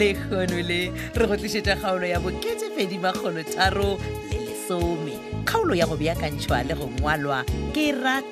le kgono le re go tlišetša kgaolo ya boketepedi makgolotharo le lesome kgaolo ya go beakantšhwa le go ngwalwa ke rat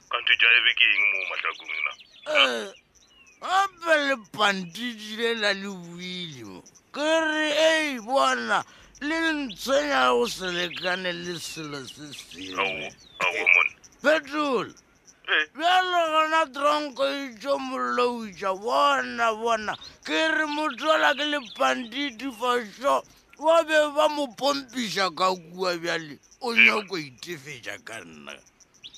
kante jaebe ke eng moo mahlakong na eh, gape le pantiti le la le buile mo ke re ei bona le ntshwenya go se lekane le selo se sengwe petrol eh. bjalo gona tronko itso mollouja bona bona ke re mothola ke lepantiti for sure ba be ba mo pompiša ka kua bjale o nyako itefetša ka nna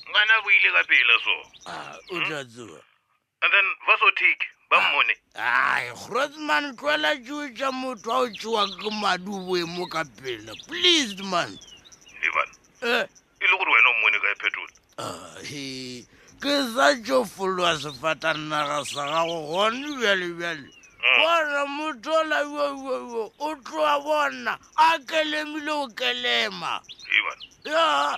ngwana o ile ka pele so ah, o hmm? tla tsoa and then ba so tik ba ah. mmone ai grossman tloela tšeo tša motho a o tšewa ke madi o boemo ka pele please man levan eh. e le gore wena o mmone ka e phetola ah, ke sa tšo foloa sefatanaga sa gago gone bjale bjale bona motola yoyoyo o tloa bona a kelemile o kelema ya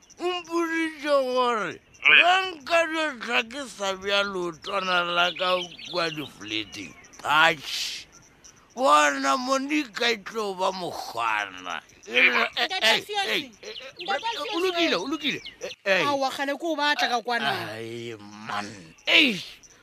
o mpoditše gore ge nka diotlha ke sa bja leotwana la ka kua difleting ach bona monika e tlo ba mokgwana lokile lokile awa kgale ko o batla ka kwana man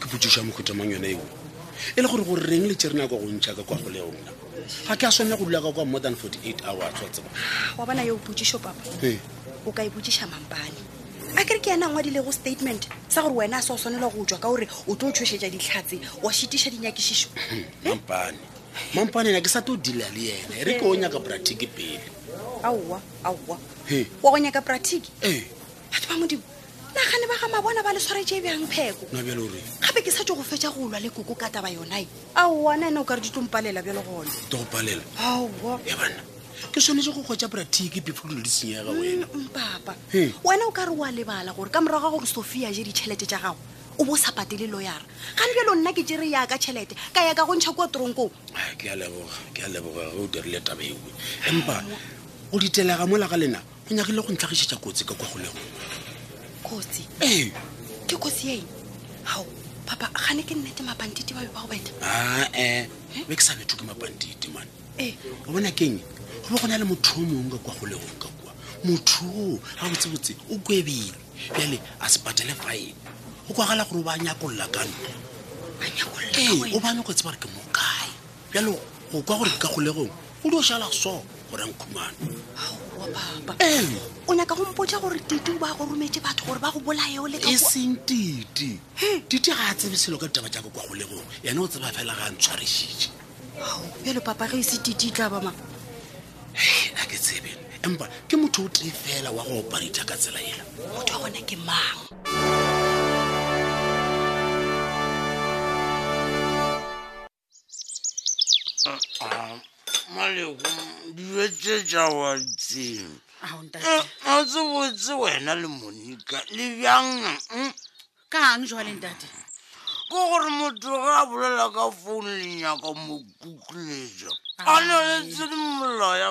ke potšiša mokhutamang yone eo e le gore gore reng le tšere nako go ntšha ka kwa go le yona ga ke a swanela go dula ka kwa more than forty eight hours wa tseba wa bona yo potšišo papa ee. o ka e botšiša mampane a kere ke yana ngwadilego statement sa gore wena a se o swanela go tswa ka gore o tlo tshošetša ditlhatse wa šitiša dinyakišišo hmm, mampane mampane na ke sa tlo dila le yena e re ke o nyaka pratiki pele aowa aowa wa go nyaka pratiki ee. batho ba modimo nagane ba ga mabona ba le tshwaretse e bjang pheko gape ke sa tso go fetsa go lwa le koko ka taba yonae aowana ene o ka re di tlompalela bjalo gone topalela aowa ya banna ke tshwanetse go kgwetsa pratic before dilo di senyega wena mm, mm, papa wena o ka re wa lebala gore ka morago ga gore sophia je ditšhelete tša gago o bo sa patele loyara ga le bjalo nna ke jere yaka tšhelete ka ya ka go ntšha kua tronkong ke a leboga ke a leboga ge o dirile taba ewe empa o ditelega mola ga lena o nyakile go ntlhagišetša kotsi ka kwa golego kotsi ee ke kotsi ye gao papa gane ke nnete mabanditi ba be ba go beta ae eh, be ke sa betho ke mabanditi mane ee o bona keng go be go na le motho o mongwe ka kwa golegong ka kwa motho o ga botsebotse o kwebile bjale a se patele faene go kwagala gore o ba nyakolola ka nna ee o bane kotsi ba re ke mokae bjalo go kwa gore ka kgolegong o dio šala so gore nkhumane ee o nyaka go mpotsa gore titi o ba go rometse batho gore ba go bolaye o leka e seng titi titi ga a tsebe selo ka ditaba tsa ko kwa kgolegong yane o tseba fela ga a ntshwaresitše bjalo papa ge e se titi e tla ba mang a ke tsebe empa ke motho o tee fela wa go oparitha ka tsela ela motho wa gona ke mang maleko dilo tse tša wa tsena a tse botse wena le monika le bjang mm? kang jwale ntate ko gore motho ge a bolela ka founu le nyaka mo kukletša a na le tsedimolao ya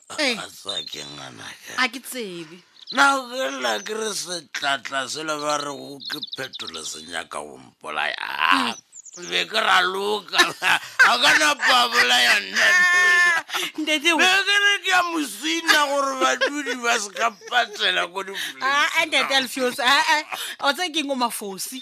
Ee. a tswa ke ngwanaka a ke tsebe na o kela ke re setlatla selo ba re go ke phetolo se nyaka go mpolaya Ah, be ke ra loka a ka napa bolaya nna ntate be o- ke re ke a mosina gore badudi ba se ka patela ko Ah, ah, ntate alfios aa o tse keng o mafosi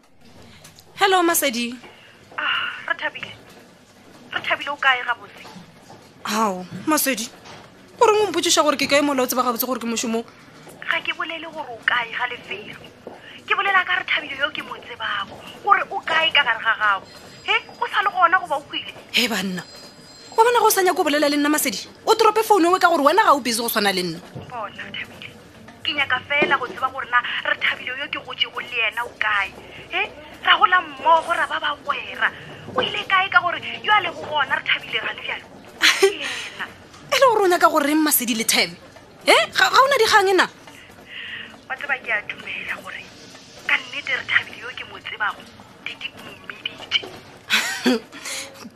hello masedi ah, re thabile re thabile o kae gabotse ao masedi gore mo mpotsiša gore ke kae mola o tseba gabotse gore ke mošomo ga ke bolele gore o kae ga lefelo ke bolela ka re thabile yo ke mo tsebago gore o kae ka gare ga gago he o sa le gona goba o kwile he banna wa bona go o sa nyako bolela le nna masedi o torope foune oe ka gore wena ga o busy go tshwana le nna bona ke nyaka fela go tseba gore na re thabile yo ke gotsego le yena o kae e ra gola mmogo ra ba bagwera o ile kae ka gore yo a lego gona re thabile ra le bjalo ena e le gore o nyaka gore reng masedi le thebe e ga ga o na dikgang ena wa tseba ke a dumela gore ka nnete re thabile yo ke mo tsebago didi o mmeditše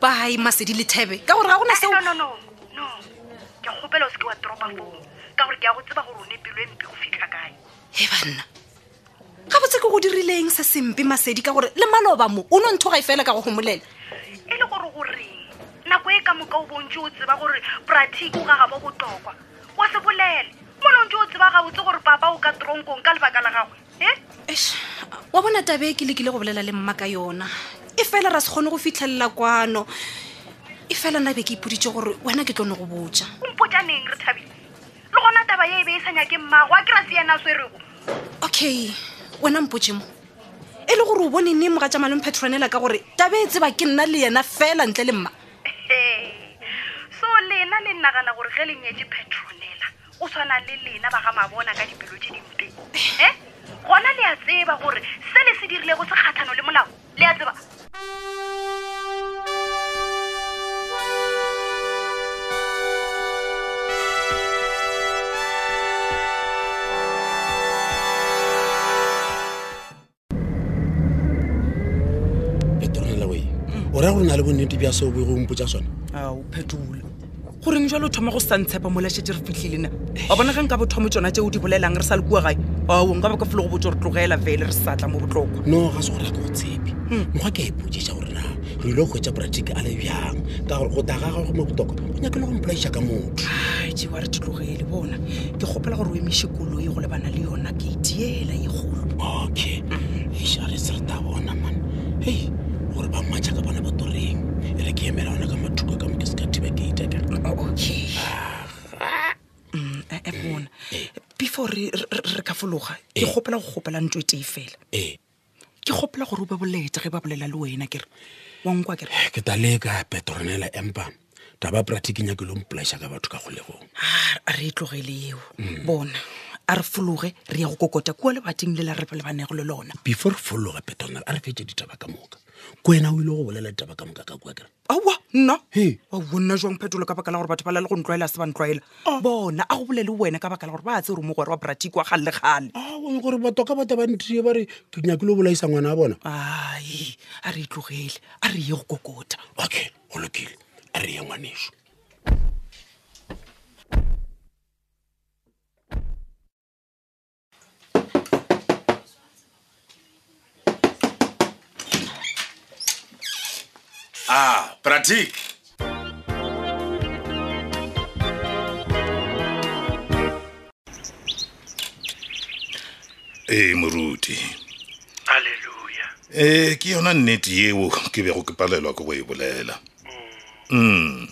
bai masedi le thebe ka gore ga go na seo no no no no ke a kgopela o seke wa tropa foo ka gore ke ya go tseba gore o ne pelo e mpe go fitlha kae e banna ga botse ke go dirileng se sempe masedi ka gore le maloba mo o no ntho ga e fela ka go gomolela e le gore goreng nako e ka moka o bontse o tseba gore pratico ga ga bo botlokwa wa se bolele mo nontse o tseba gabotse gore papa o ka tronkong ka lebaka la gagwe wa bona tabe ke lekile go bolela le mma ka yona e fela ra se kgone go fitlhelela kwano e fela nna be ke ipoditse gore wena ke tlone go botsa ompotsaneng re thabile le gona taba ye e be e sa nyake mmago a kera se ena swerego okay wena mpotse mo e le gore o bone ne moga tsa malong petronela ka gore tabe e tseba ke nna le yena fela ntle le mma so lena le nagana gore ge le nyetse petronela o swana le lena ba ga mabona ka dipelo tše dimpe e gona le a tseba gore se le se dirilego se kgathano le molao le a tseba petorela oe mm. o raya gore na le bonnete bja seo bo go mpotsa sone a o phetola goreng jalo o thoma go sa ntshepa molashetse re fitlhile na wa bona ga nka bo thome tsona tse o di bolelang re sa le kua gae ao nka ba ka felo go botse gore tlogela fele re sa tla mo botlokwa no ga se gore a ke go tshepe hmm. mokgwa ke a ipotsesa gore na re ile go kgwetsa poratiki a le bjang ka gore go daga gago mo botoka o nyakele go mpolaiša ka motho ba re tlogele bona ke kgopela gore o emise koloi go lebana le yona gate ela e golo okay ešaretse re ta bona man hei gore ba mmatšha ka bona botoreng e re ke emela ona ka mathuko ka mo ke se ka thiba gate ka okay Mm, eh, eh, bona before re re- re ka fologa ke kgopela go kgopela ntho e tee fela ee ke kgopela gore o be bolete ge ba bolela le wena kere wa nkwa kere eh, ke ta leka petronela empa taba prati ke nyake lo mpolaiša ka batho ka kgolegong ah, a re e tlogele eo mm. bona a re fologe re ya go kokota kua lebating le la re lebanego le lona before fologe petronela a re fetse ditaba ka moka ko wena o ile go bolela ditaba ka moka ka kua kere aowa nna aowa nna jwang phetolo ka baka la gore batho ba la le go ntlwaela se ba ntlwaela ah. bona a go bolele wena ka baka la gore ba tse gore mogwere wa bratiko wa gale le gale ah, gore batho ka bata ba ntrie ba re ke nyakile o bolaisa ngwana a bona ai a re itlogele a re ye go kokota okay go lokile a re ye ngwaneso Ah, pratique. ee moruti aleluya ee ke yona nnete yeo ke bego ke palelwa ke go e bolela mm. mm.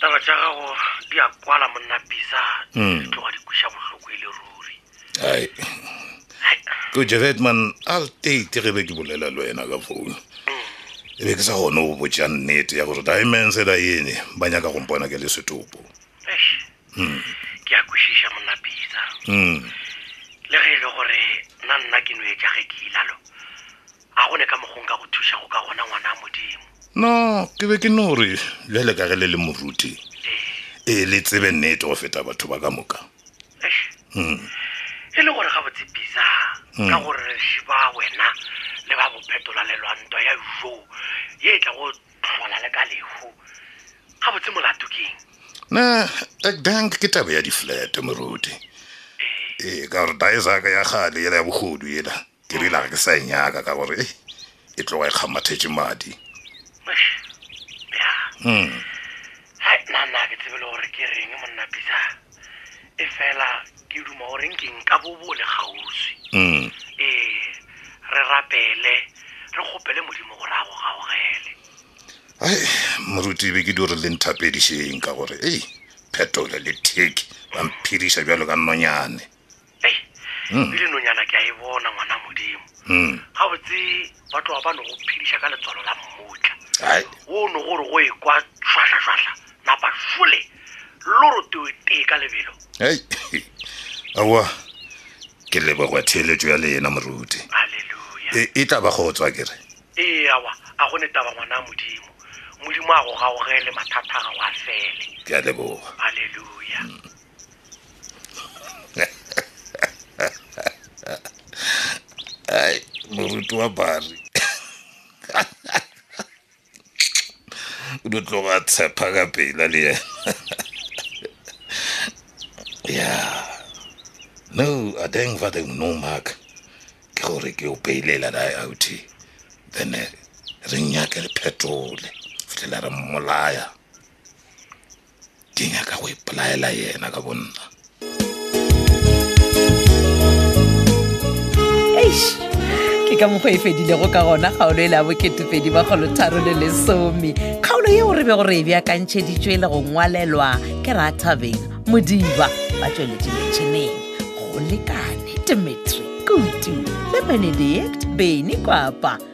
taba tša gago di a kwala monna pisa mm. di tloga di kweša bohloko e le ruri ko jevetman a tate ge be ke bolela le wena ka founu e be ke sa gone go botša nnete ya gore diamonds da ene ba nyaka gompona ke le setopo hmm. ke a kwešiša monapisa hmm. le ge e le gore nna nna ke noetša ge ke ilalo ga go ne ka mokgong ka go thuša go ka gona ngwana a modimo no ke be ke no gore bjale ka ge le le moruti ee le tsebe nnete go feta batho ba ka moka hmm. e le gore ga botsepisa hmm. ka gore re šiba wena le ba bophetola lelwanto ya jo ye e tla go tlhola le ka lehu ga botse molato keng na ekdank ke taba ya diflete moruti ee ka gore daesaka ya gale yela ya bogodu yela ke rile ga ke sa e nyaka ka gore ei e tloga e kgamathetše madi hmm. hai nana ke tsebe le gore ke reng monna pisa e fela ke duma goreng ke nka bobo le kgauswi hmm. ee re rapele re kgopele modimo gore a go gaogele ai moruti be ke di gore le nthapedišeng ka gore ei phetole le theke ba mphediša bjalo ka nonyane ei mm. le nonyana ke a e bona ngwana modimo mm. ga botse batho ba ba no go phediša ka letswalo la mmotla o no gore go e kwa šwahlašwatlha napa fole loro tee ka lebelo aowa ke lebogwa theeletso ya le ena moruti e, e tla ba go tswa kere ee awa a go netaba ngwana a modimo modimo a go gaogele mathata ga wa fele ke a leboga halleluja mm. ai moruti wa bari o di tloga tshepa ka pela le yena ya no a deng fa deng no mark ke gore ke o peilela la out then eh, re nyake re phetole fitlhela re mmolaya ke nyaka go ipolaela yena ka bonna ke ka mokgwa e fedilego ka gona kgaolo e le ya boketepedi ba kgolotharo le lesome kgaolo yeo re be gore e beakantšheditšwe le go ngwalelwa ke ratabeng modiba ba tšweletše metšhineng go lekane dimitri kutu le benedict beny kwapa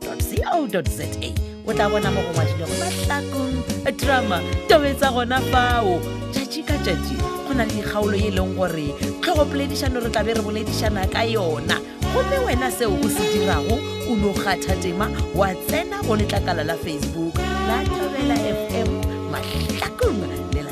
co.za o tla bona mo go ngwadilego mahlakong drama tobetsa gona fao tšatši ka tšatši go na le dikgaolo ye e leng gore tlhogopoledišano re tlabe re boledišana ka yona gomme wena seo o se dirago o no kgatha tema wa tsena go letlakala la facebook la tobela fm mahlakong